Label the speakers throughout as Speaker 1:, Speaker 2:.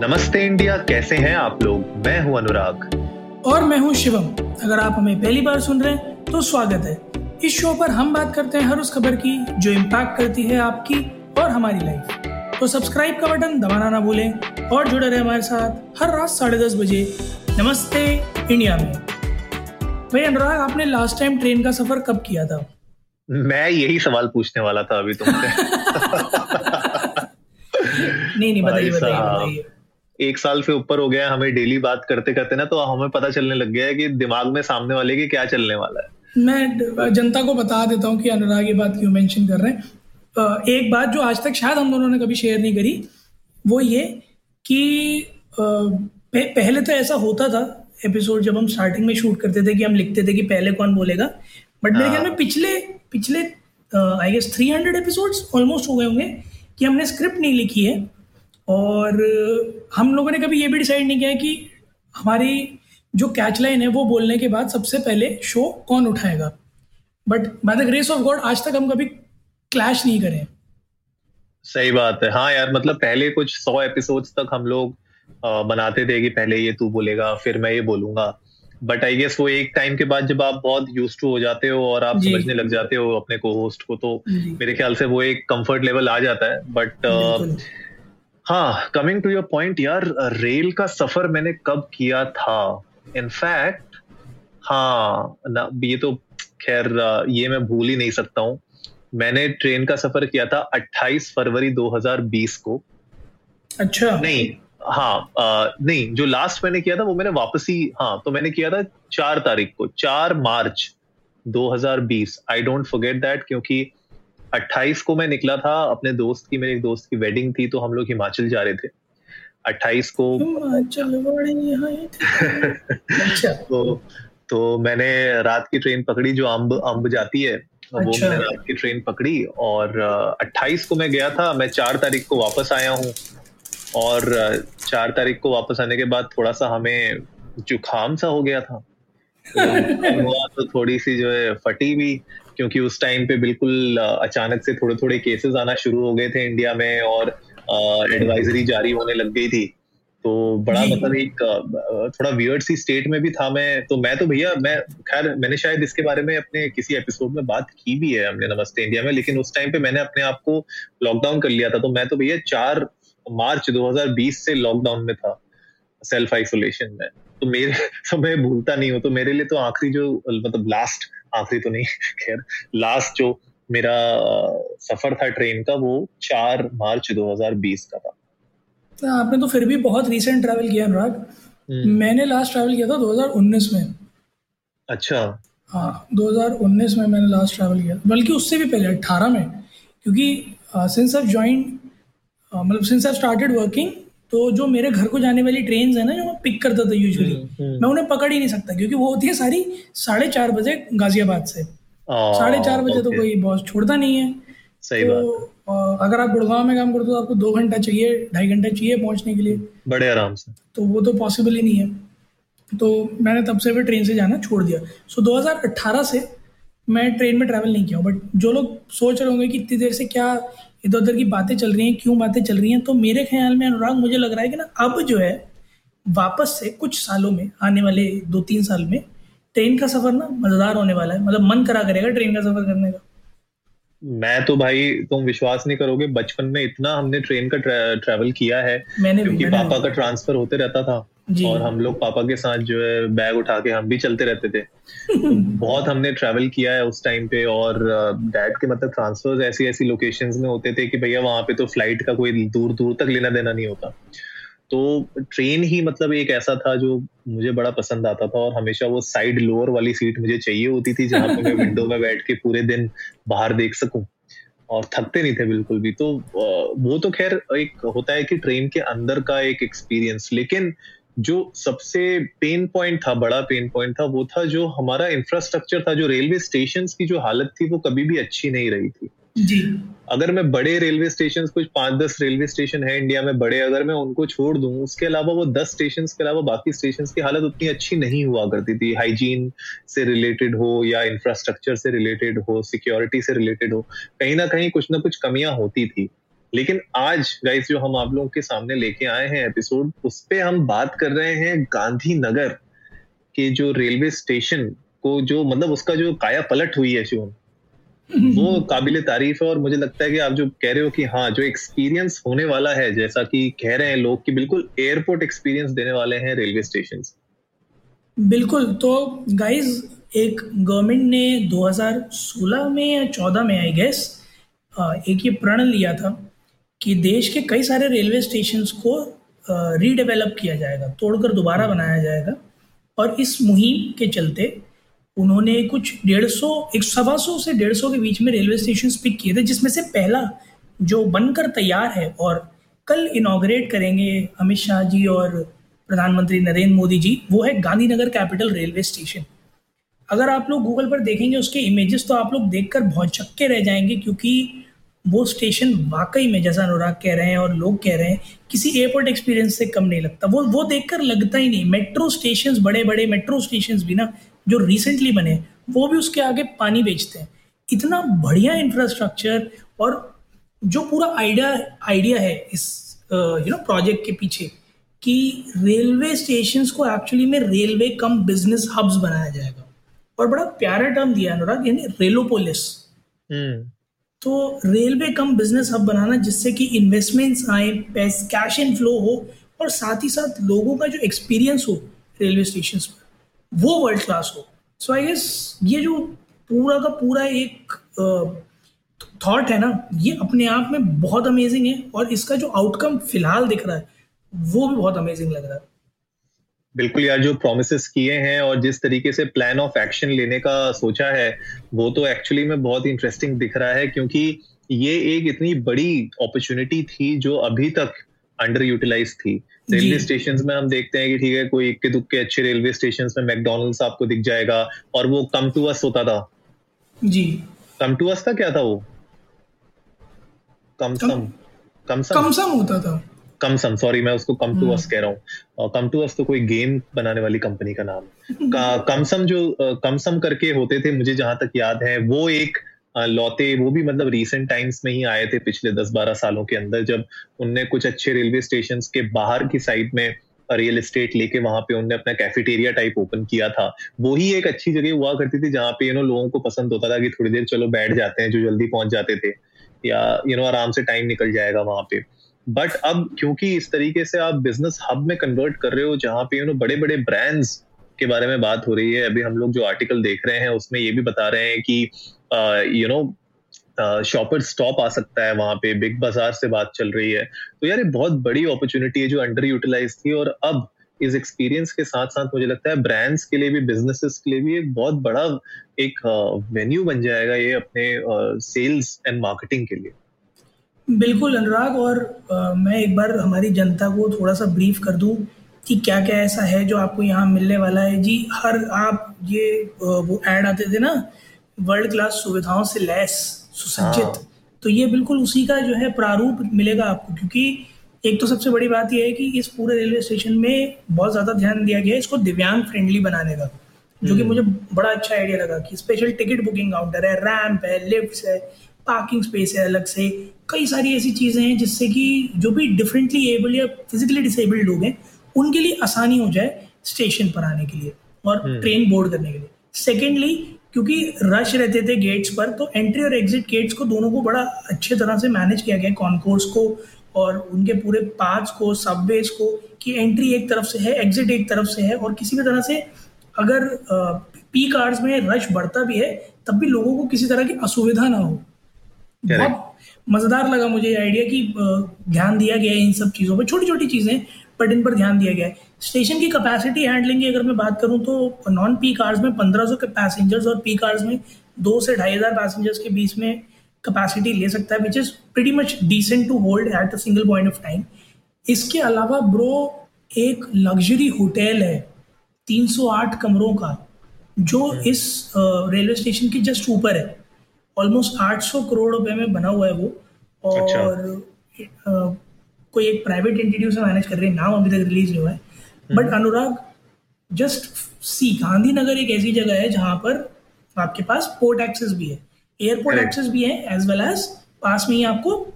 Speaker 1: नमस्ते इंडिया कैसे हैं आप लोग? मैं हूँ अनुराग।
Speaker 2: और मैं हूँ शिवम। अगर आप हमें पहली बार सुन रहे हैं तो स्वागत है। इस शो पर हम बात करते हैं हर उस खबर की जो इम्पैक्ट करती है आपकी और हमारी लाइफ तो सब्सक्राइब का बटन दबाना ना भूलें और जुड़े रहे हमारे साथ हर रात साढ़े दस बजे। नमस्ते इंडिया में। भाई अनुराग आपने लास्ट टाइम ट्रेन का सफ़र कब किया था?
Speaker 1: मैं यही सवाल पूछने वाला था अभी तुमसे।
Speaker 2: नहीं नहीं बताइए बताइए बताइए।
Speaker 1: एक साल से ऊपर हो गया हमें डेली बात करते करते ना तो हमें पता चलने लग गया है कि दिमाग में सामने वाले के क्या चलने वाला है।
Speaker 2: मैं जनता को बता देता हूँ कि अनुराग ये बात क्यों मेंशन कर रहे हैं। एक बात जो आज तक शायद हम दोनों ने कभी शेयर नहीं करी वो ये कि पहले तो ऐसा होता था एपिसोड जब हम स्टार्टिंग में शूट करते थे कि हम लिखते थे कि पहले कौन बोलेगा। बट मेरे ख्याल में हाँ। पिछले पिछले I guess three hundred episodes almost हो गए होंगे कि हमने स्क्रिप्ट नहीं लिखी है। और हम लोगों ने कभी ये भी डिसाइड नहीं किया कि हमारी जो कैच लाइन है वो बोलने के बाद सबसे पहले शो कौन उठाएगा। But by the grace of God आज तक हम कभी क्लैश नहीं करें।
Speaker 1: सही बात है। हाँ यार मतलब पहले कुछ सौ एपिसोड्स तक हम लोग बनाते थे कि पहले ये तू बोलेगा फिर मैं ये बोलूँगा। बट आई गेस वो एक टाइम के बाद जब आप बहुत यूज़ टू हो जाते हो और आप समझने लग जाते हो अपने को होस्ट को तो मेरे ख्याल से वो एक कंफर्ट लेवल आ जाता है। बट हाँ कमिंग टू योर पॉइंट यार रेल का सफ़र मैंने कब किया था? इनफैक्ट हाँ ना ये तो खैर ये मैं भूल ही नहीं सकता हूँ। मैंने ट्रेन का सफ़र किया था 28 फरवरी 2020 को।
Speaker 2: अच्छा।
Speaker 1: नहीं हाँ आ, नहीं जो लास्ट मैंने किया था वो मैंने वापसी हाँ तो मैंने किया था चार तारीख को चार मार्च 2020 आई डोंट फॉरगेट दैट क्योंकि 28 को मैं निकला था अपने दोस्त की मेरे एक दोस्त की वेडिंग थी तो हम लोग हिमाचल जा रहे थे 28 को अच्छा। तो तो मैंने रात की ट्रेन पकड़ी जो अम्ब अम्ब जाती है अच्छा। वो मैंने रात की ट्रेन पकड़ी और 28 को मैं गया था मैं चार तारीख को वापस आया हूँ और चार तारीख को वापस आने के बाद थोड़ा सा हमें जुखाम सा हो गया था तो तो थोड़ी सी जो है फटी भी क्योंकि उस टाइम पे बिल्कुल अचानक से थोड़े थोड़े केसेस आना शुरू हो गए थे इंडिया में और एडवाइजरी जारी होने लग गई थी। तो बड़ा मतलब एक थोड़ा वियर्ड सी स्टेट में भी था मैं तो मैं तो भैया मैं खैर मैंने शायद इसके बारे में अपने किसी एपिसोड में बात की भी है हमने नमस्ते इंडिया में लेकिन उस टाइम पे मैंने अपने आप को लॉकडाउन कर लिया था। तो मैं तो भैया चार मार्च 2020 से लॉकडाउन में था सेल्फ आइसोलेशन में। तो मेरे तो मैं भूलता नहीं हूँ। तो मेरे लिए तो आखिरी जो मतलब लास्ट आखिरी तो नहीं खैर लास्ट जो मेरा सफ़र था ट्रेन का वो चार मार्च 2020 का था।
Speaker 2: तो आपने तो फिर भी बहुत रिसेंट ट्रैवल किया अनुराग। हम्म। मैंने लास्ट ट्रैवल किया था 2019 में।
Speaker 1: अच्छा।
Speaker 2: हाँ 2019 में मैंने लास्ट ट्रैवल किया। बल्कि उससे भी पहले 18 में। क्योंकि सिंस आई ज्वाइन मतलब सिंस आई स्टार्टेड वर्किंग तो जो मेरे घर को जाने वाली ट्रेन है ना जो मैं पिक करता था यूजुअली हम्म, हम्म। मैं उन्हें पकड़ ही नहीं सकता क्योंकि वो होती है सारी साढ़े चार बजे गाजियाबाद से। साढ़े चार बजे तो कोई बॉस छोड़ता नहीं है।
Speaker 1: सही तो, बात।
Speaker 2: अगर आप गुड़गांव में काम करते हो तो आपको दो घंटा चाहिए ढाई घंटा चाहिए पहुँचने के लिए।
Speaker 1: बड़े आराम से।
Speaker 2: तो वो तो पॉसिबल ही नहीं है। तो मैंने तब से भी ट्रेन से जाना छोड़ दिया। सो 2018 से मैं ट्रेन में ट्रैवल नहीं किया बट जो लोग सोच रहे होंगे कि इतनी देर से क्या इधर उधर की बातें चल रही हैं क्यों बातें चल रही हैं? तो मेरे ख्याल में अनुराग मुझे लग रहा है कि ना अब जो है वापस से कुछ सालों में आने वाले दो तीन साल में ट्रेन का सफ़र ना मज़ेदार होने वाला है। मतलब मन करा करेगा ट्रेन का सफ़र करने का।
Speaker 1: मैं तो भाई तुम विश्वास नहीं करोगे बचपन में इतना हमने ट्रेन का ट्रैवल किया है मैंने क्योंकि मैंने पापा का ट्रांसफ़र होते रहता था। और हम लोग पापा के साथ जो है बैग उठा के हम भी चलते रहते थे। तो बहुत हमने ट्रैवल किया है उस टाइम पे और डैड के मतलब ट्रांसफ़र ऐसी ऐसी लोकेशंस में होते थे कि भैया वहाँ पे तो फ़्लाइट का कोई दूर दूर तक लेना देना नहीं होता। तो ट्रेन ही मतलब एक ऐसा था जो मुझे बड़ा पसंद आता था और हमेशा वो साइड लोअर वाली सीट मुझे चाहिए होती थी जहाँ पे मैं विंडो में बैठ के पूरे दिन बाहर देख सकूँ और थकते नहीं थे बिल्कुल भी। तो वो तो खैर एक होता है कि ट्रेन के अंदर का एक एक्सपीरियंस लेकिन जो सबसे पेन पॉइंट था बड़ा पेन पॉइंट था वो था जो हमारा इंफ्रास्ट्रक्चर था जो रेलवे स्टेशन की जो हालत थी वो कभी भी अच्छी नहीं रही थी।
Speaker 2: जी।
Speaker 1: अगर मैं बड़े रेलवे स्टेशन कुछ पाँच दस रेलवे स्टेशन है इंडिया में बड़े अगर मैं उनको छोड़ दूँ उसके अलावा वो दस स्टेशन के अलावा बाकी स्टेशन की हालत उतनी अच्छी नहीं हुआ करती थी। हाइजीन से रिलेटेड हो या इंफ्रास्ट्रक्चर से रिलेटेड हो सिक्योरिटी से रिलेटेड हो कहीं ना कहीं कुछ ना कुछ कमियाँ होती थी। लेकिन आज गाइस जो हम आप लोगों के सामने लेके आए हैं एपिसोड उस पर हम बात कर रहे हैं गांधीनगर के जो रेलवे स्टेशन को जो मतलब उसका जो काया पलट हुई है शिवम वो काबिल तारीफ़ है और मुझे लगता है कि आप जो कह रहे हो कि हाँ जो एक्सपीरियंस होने वाला है, जैसा कि कह रहे हैं लोग कि बिल्कुल एयरपोर्ट एक्सपीरियंस देने वाले हैं रेलवे स्टेशन
Speaker 2: बिल्कुल तो गाइज़ एक गवर्नमेंट ने 2016 में या 14 में आई गेस एक ये प्रण लिया था। कि देश के कई सारे रेलवे स्टेशन को रीडेवलप किया जाएगा, तोड़कर दोबारा बनाया जाएगा। और इस मुहिम के चलते उन्होंने कुछ डेढ़ सौ, एक सवा सौ से डेढ़ सौ के बीच में रेलवे स्टेशन पिक किए थे, जिसमें से पहला जो बनकर तैयार है और कल इनाग्रेट करेंगे अमित शाह जी और प्रधानमंत्री नरेंद्र मोदी जी, वो है गांधीनगर कैपिटल रेलवे स्टेशन अगर आप लोग गूगल पर देखेंगे उसके इमेजेस तो आप लोग देखकर बहुत चक्के रह जाएँगे, क्योंकि वो स्टेशन वाकई में, जैसा अनुराग कह रहे हैं और लोग कह रहे हैं, किसी एयरपोर्ट एक्सपीरियंस से कम नहीं लगता। वो वो देखकर लगता ही नहीं। मेट्रो स्टेशन बड़े बड़े मेट्रो स्टेशन भी ना, जो रिसेंटली बने, वो भी उसके आगे पानी बेचते हैं। इतना बढ़िया इंफ्रास्ट्रक्चर और जो पूरा आइडिया आइडिया है इस यू नो प्रोजेक्ट के पीछे, कि रेलवे स्टेशन को एक्चुअली में रेलवे कम बिज़नेस हब्स बनाया जाएगा। और बड़ा प्यारा टर्म दिया अनुराग, यानी रेलोपोलिस। हम्म। तो रेलवे कम बिज़नेस हब बनाना जिससे कि इन्वेस्टमेंट्स आए कैश इन फ्लो हो और साथ ही साथ लोगों का जो एक्सपीरियंस हो रेलवे स्टेशन पर, वो वर्ल्ड क्लास हो। सो आई गेस ये जो पूरा का पूरा एक थॉट है ना, ये अपने आप में बहुत अमेजिंग है और इसका जो आउटकम फ़िलहाल दिख रहा है, वो भी बहुत अमेजिंग लग रहा है।
Speaker 1: बिल्कुल यार जो प्रोमिस किए हैं और जिस तरीके से प्लान ऑफ़ एक्शन लेने का सोचा है वो तो एक्चुअली में बहुत इंटरेस्टिंग दिख रहा है क्योंकि ये एक इतनी बड़ी अपॉर्चुनिटी थी जो अभी तक अंडर यूटिलाइज थी रेलवे स्टेशन में हम देखते हैं कि ठीक है कोई इक्के दुक्के अच्छे रेलवे स्टेशन में मैकडोनल्ड्स आपको दिख जाएगा और वो कम टू अस होता था।
Speaker 2: जी।
Speaker 1: कम टू अस था क्या था वो? कम सम
Speaker 2: कम सम कम सम होता था।
Speaker 1: कम सम सॉरी मैं उसको कम टू अस कह रहा हूँ। कम टू अस तो कोई गेम बनाने वाली कंपनी का नाम। कम सम जो कम सम करके होते थे मुझे जहाँ तक याद है वो एक लौते वो भी मतलब रीसेंट टाइम्स में ही आए थे पिछले दस बारह सालों के अंदर जब उनने कुछ अच्छे रेलवे स्टेशन के बाहर की साइड में रियल एस्टेट लेके वहाँ पे उनने अपना कैफेटेरिया टाइप ओपन किया था। वो ही एक अच्छी जगह हुआ करती थी जहाँ पे यू नो लोगों को पसंद होता था कि थोड़ी देर चलो बैठ जाते हैं जो जल्दी पहुँच जाते थे। या यू नो आराम से टाइम निकल जाएगा वहाँ पे। बट अब क्योंकि इस तरीके से आप बिज़नेस हब में कन्वर्ट कर रहे हो, जहाँ पे यू नो बड़े बड़े ब्रांड्स के बारे में बात हो रही है, अभी हम लोग जो आर्टिकल देख रहे हैं, उसमें ये भी बता रहे हैं कि यू नो शॉपर स्टॉप आ सकता है वहाँ पे बिग बाज़ार से बात चल रही है। तो यार, ये बहुत बड़ी अपॉर्चुनिटी है जो अंडर यूटिलाइज थी और अब इस एक्सपीरियंस के साथ साथ मुझे लगता है ब्रांड्स के लिए भी बिजनेसेस के लिए भी एक बहुत बड़ा एक वेन्यू बन जाएगा ये अपने सेल्स एंड मार्केटिंग के लिए।
Speaker 2: बिल्कुल अनुराग और आ, मैं एक बार हमारी जनता को थोड़ा सा ब्रीफ कर दूँ कि क्या क्या ऐसा है जो आपको यहाँ मिलने वाला है जी हर आप ये वो ऐड आते थे ना वर्ल्ड क्लास सुविधाओं से लैस सुसज्जित हाँ। तो ये बिल्कुल उसी का जो है प्रारूप मिलेगा आपको क्योंकि एक तो सबसे बड़ी बात यह है कि इस पूरे रेलवे स्टेशन में बहुत ज़्यादा ध्यान दिया गया है इसको दिव्यांग फ्रेंडली बनाने का जो कि हम्म। मुझे बड़ा अच्छा आइडिया लगा कि स्पेशल टिकट बुकिंग काउंटर है रैंप है लिफ्ट है पार्किंग स्पेस है अलग से। कई सारी ऐसी चीज़ें हैं जिससे कि जो भी डिफरेंटली एबल या फिजिकली डिसेबल्ड लोग हैं उनके लिए आसानी हो जाए स्टेशन पर आने के लिए और ट्रेन हम्म। बोर्ड करने के लिए। सेकेंडली क्योंकि रश रहते थे गेट्स पर तो एंट्री और एग्जिट गेट्स को दोनों को बड़ा अच्छे तरह से मैनेज किया गया कॉन्कोर्स को और उनके पूरे पार्ट्स को सबवेज को कि एंट्री एक तरफ़ से है एग्जिट एक तरफ़ से है और किसी भी तरह से अगर पी कार्ड्स में रश बढ़ता भी है तब भी लोगों को किसी तरह की असुविधा ना हो। बहुत मज़ेदार लगा मुझे ये आइडिया कि ध्यान दिया गया है इन सब चीज़ों पर छोटी छोटी चीज़ें बट इन पर ध्यान दिया गया है। स्टेशन की कैपेसिटी हैंडलिंग की अगर मैं बात करूँ तो नॉन पी कार्स में पंद्रह सौ के पैसेंजर्स और पी कार्स में दो से ढाई हज़ार पैसेंजर्स के बीच में कैपेसिटी ले सकता है which is pretty much decent to hold at a single point of time इसके अलावा ब्रो एक लग्जरी होटल है 308 कमरों का जो. इस रेलवे स्टेशन के जस्ट ऊपर है। ऑलमोस्ट 800 करोड़ रुपए में बना हुआ है वो। और अच्छा। आ, कोई एक प्राइवेट एंटिटी से मैनेज कर रही है नाम अभी तक रिलीज़ नहीं हुआ है। But hmm. Anurag just see Gandhinagar एक ऐसी जगह है जहाँ पर आपके पास पोर्ट एक्सेस भी है। एयरपोर्ट एक्सेस भी है एज वेल एज पास में ही आपको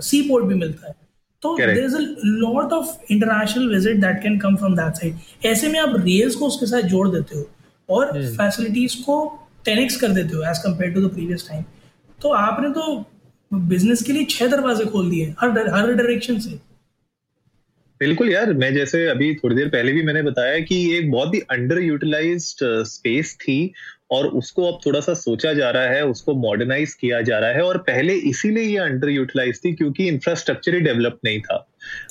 Speaker 2: सी पोर्ट भी मिलता है। तो there is a lot of international visit that can come from that side ऐसे में आप रेल्स को उसके साथ जोड़ देते हो और फैसिलिटीज़ hmm. को टेन कर देते हो as compare to the previous time तो आपने तो बिज़नेस के लिए छह दरवाजे खोल दिए, हर हर डायरेक्शन से।
Speaker 1: बिल्कुल यार, मैं जैसे अभी थोड़ी देर पहले भी मैंने बताया कि एक बहुत ही अंडर यूटिलाइज स्पेस थी और उसको अब थोड़ा सा सोचा जा रहा है, उसको मॉडर्नाइज किया जा रहा है और पहले इसीलिए ये अंडर यूटिलाइज थी क्योंकि इंफ्रास्ट्रक्चर ही डेवलप नहीं था।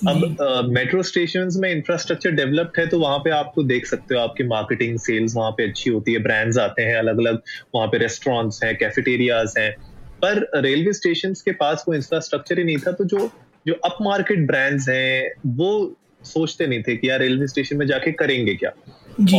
Speaker 1: अब मेट्रो स्टेशन में इंफ्रास्ट्रक्चर डेवलप्ड है तो वहाँ पे आपको देख सकते हो आपकी मार्केटिंग सेल्स वहाँ पे अच्छी होती है ब्रांड्स आते हैं अलग अलग वहाँ पे रेस्टोरेंट्स हैं कैफेटेरियाज हैं पर रेलवे स्टेशन के पास वो इंफ्रास्ट्रक्चर ही नहीं था तो जो जो अप मार्केट ब्रांड्स हैं वो सोचते नहीं थे कि यार रेलवे स्टेशन में जाके करेंगे क्या?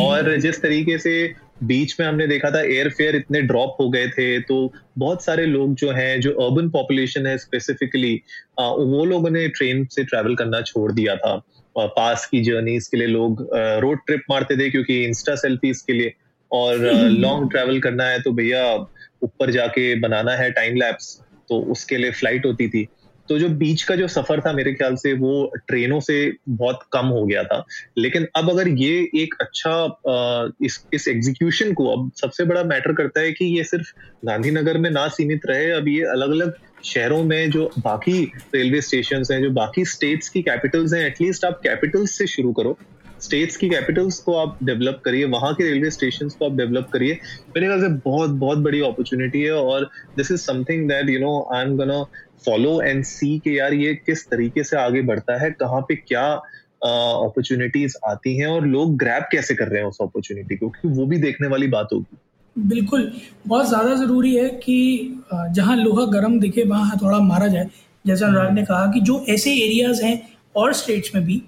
Speaker 1: और जिस तरीके से बीच में हमने देखा था एयर फेयर इतने ड्रॉप हो गए थे तो बहुत सारे लोग जो हैं जो अर्बन पॉपुलेशन है स्पेसिफिकली वो लोगों ने ट्रेन से ट्रेवल करना छोड़ दिया था। पास की जर्नीज के लिए लोग रोड ट्रिप मारते थे क्योंकि इंस्टा सेल्फीज के लिए और लॉन्ग ट्रेवल करना है तो भैया ऊपर जाके बनाना है टाइम लैप्स तो उसके लिए फ़्लाइट होती थी। तो जो बीच का जो सफ़र था मेरे ख्याल से वो ट्रेनों से बहुत कम हो गया था। लेकिन अब अगर ये एक अच्छा इस इस एग्जीक्यूशन को अब सबसे बड़ा मैटर करता है कि ये सिर्फ़ गांधीनगर में ना सीमित रहे, अब ये अलग अलग शहरों में जो बाकी रेलवे स्टेशन हैं, जो बाकी स्टेट्स की कैपिटल्स हैं एटलीस्ट आप कैपिटल्स से शुरू करो। स्टेट्स की कैपिटल्स को आप डेवलप करिए, वहाँ के रेलवे स्टेशन को आप डेवलप करिए। मेरे ख्याल से बहुत बहुत बड़ी अपॉर्चुनिटी है और this is something that you know I am gonna follow and see के यार ये किस तरीके से आगे बढ़ता है कहाँ पे क्या अपॉर्चुनिटीज़ uh, आती हैं और लोग ग्रैप कैसे कर रहे हैं उस अपॉर्चुनिटी को क्योंकि वो भी देखने वाली बात होगी।
Speaker 2: बिल्कुल बहुत ज़्यादा ज़रूरी है कि जहाँ लोहा गर्म दिखे वहाँ थोड़ा मारा जाए। जैसा अनुराग ने कहा कि जो ऐसे एरियाज़ हैं और स्टेट्स में भी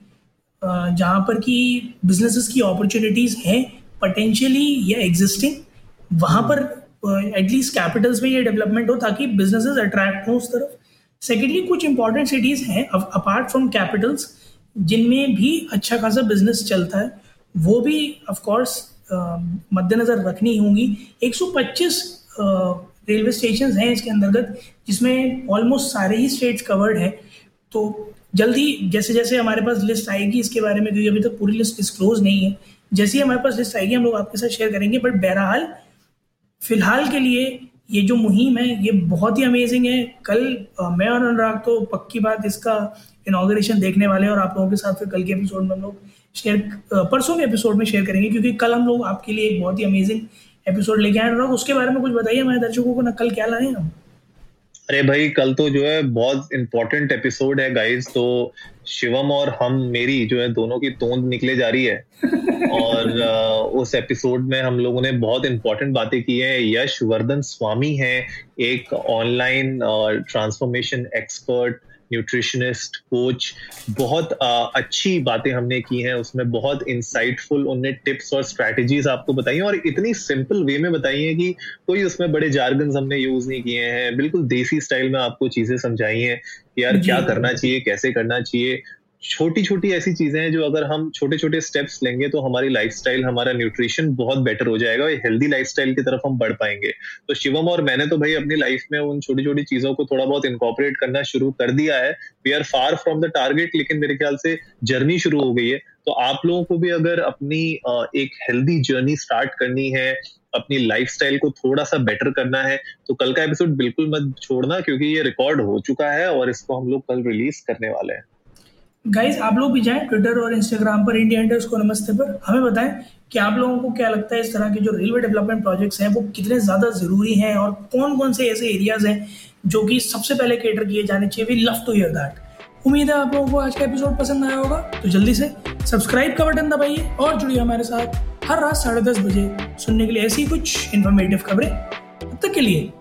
Speaker 2: जहाँ पर कि बिजनेसेस की अपॉर्चुनिटीज़ हैं पोटेंशियली या एग्जिस्टिंग वहाँ पर एटलीस्ट कैपिटल्स में ये डेवलपमेंट हो ताकि बिजनेसेस अट्रैक्ट हों उस तरफ़। सेकेंडली कुछ इंपॉर्टेंट सिटीज़ हैं अपार्ट फ्रॉम कैपिटल्स जिनमें भी अच्छा खासा बिज़नेस चलता है, वो भी ऑफकोर्स मद्देनज़र रखनी होंगी। 125 रेलवे स्टेशन हैं इसके अंतर्गत, जिसमें ऑलमोस्ट सारे ही स्टेट्स कवर्ड हैं। तो जल्दी जैसे जैसे हमारे पास लिस्ट आएगी इसके बारे में, क्योंकि अभी तक तो पूरी लिस्ट डिस्क्लोज नहीं है, जैसे ही हमारे पास लिस्ट आएगी, हम लोग आपके साथ शेयर करेंगे। बट बहरहाल, फ़िलहाल के लिए ये जो मुहिम है, ये बहुत ही अमेजिंग है। कल मैं और अनुराग तो पक्की बात इसका इनाग्रेशन देखने वाले हैं और आप लोगों के साथ फिर कल के एपिसोड में हम लोग शेयर परसों के एपिसोड में शेयर करेंगे, क्योंकि कल हम लोग आपके लिए एक बहुत ही अमेजिंग एपिसोड लेके आए अनुराग, उसके बारे में कुछ बताइए हमारे दर्शकों को ना, कल क्या लाए हम?
Speaker 1: अरे भाई कल तो जो है बहुत इम्पोर्टेंट एपिसोड है गाइस तो शिवम और हम मेरी जो है दोनों की तोंद निकले जा रही है। और उस एपिसोड में हम लोगों ने बहुत इंपॉर्टेंट बातें की है। यश वर्धन स्वामी है एक online transformation expert nutritionist coach बहुत आ, अच्छी बातें हमने की हैं उसमें बहुत इंसाइटफुल उनने टिप्स और स्ट्रैटेजीज आपको बताई और इतनी सिंपल वे में बताई हैं कि कोई उसमें बड़े जार्गन हमने यूज़ नहीं किए हैं। बिल्कुल देसी स्टाइल में आपको चीज़ें समझाई हैं कि यार क्या करना चाहिए कैसे करना चाहिए। छोटी छोटी ऐसी चीज़ें हैं जो अगर हम छोटे छोटे स्टेप्स लेंगे तो हमारी लाइफस्टाइल हमारा न्यूट्रिशन बहुत बेटर हो जाएगा और हेल्दी लाइफस्टाइल की तरफ़ हम बढ़ पाएँगे। तो शिवम और मैंने तो भाई अपनी लाइफ में उन छोटी छोटी चीज़ों को थोड़ा बहुत इनकॉपरेट करना शुरू कर दिया है। We are far from the target लेकिन मेरे ख्याल से जर्नी शुरू हो गई है। तो आप लोगों को भी अगर अपनी एक हेल्दी जर्नी स्टार्ट करनी है, अपनी लाइफस्टाइल को थोड़ा सा बेटर करना है तो कल का एपिसोड बिल्कुल मत छोड़ना क्योंकि ये रिकॉर्ड हो चुका है और इसको हम लोग कल रिलीज़ करने वाले हैं।
Speaker 2: गाइस आप लोग भी जाएँ ट्विटर और इंस्टाग्राम पर इंडिया इंडर्स को नमस्ते पर। हमें बताएँ कि आप लोगों को क्या लगता है इस तरह के जो रेलवे डेवलपमेंट प्रोजेक्ट्स हैं वो कितने ज़्यादा ज़रूरी हैं और कौन कौन से ऐसे एरियाज़ हैं जो कि सबसे पहले केटर किए जाने चाहिए? We love to hear that उम्मीद है आप लोगों को आज का एपिसोड पसंद आया होगा। तो जल्दी से सब्सक्राइब का बटन दबाइए और जुड़िए हमारे साथ हर रात साढ़े दस बजे सुनने के लिए ऐसी कुछ इन्फॉर्मेटिव खबरें। तब तक के लिए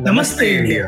Speaker 2: नमस्ते इंडिया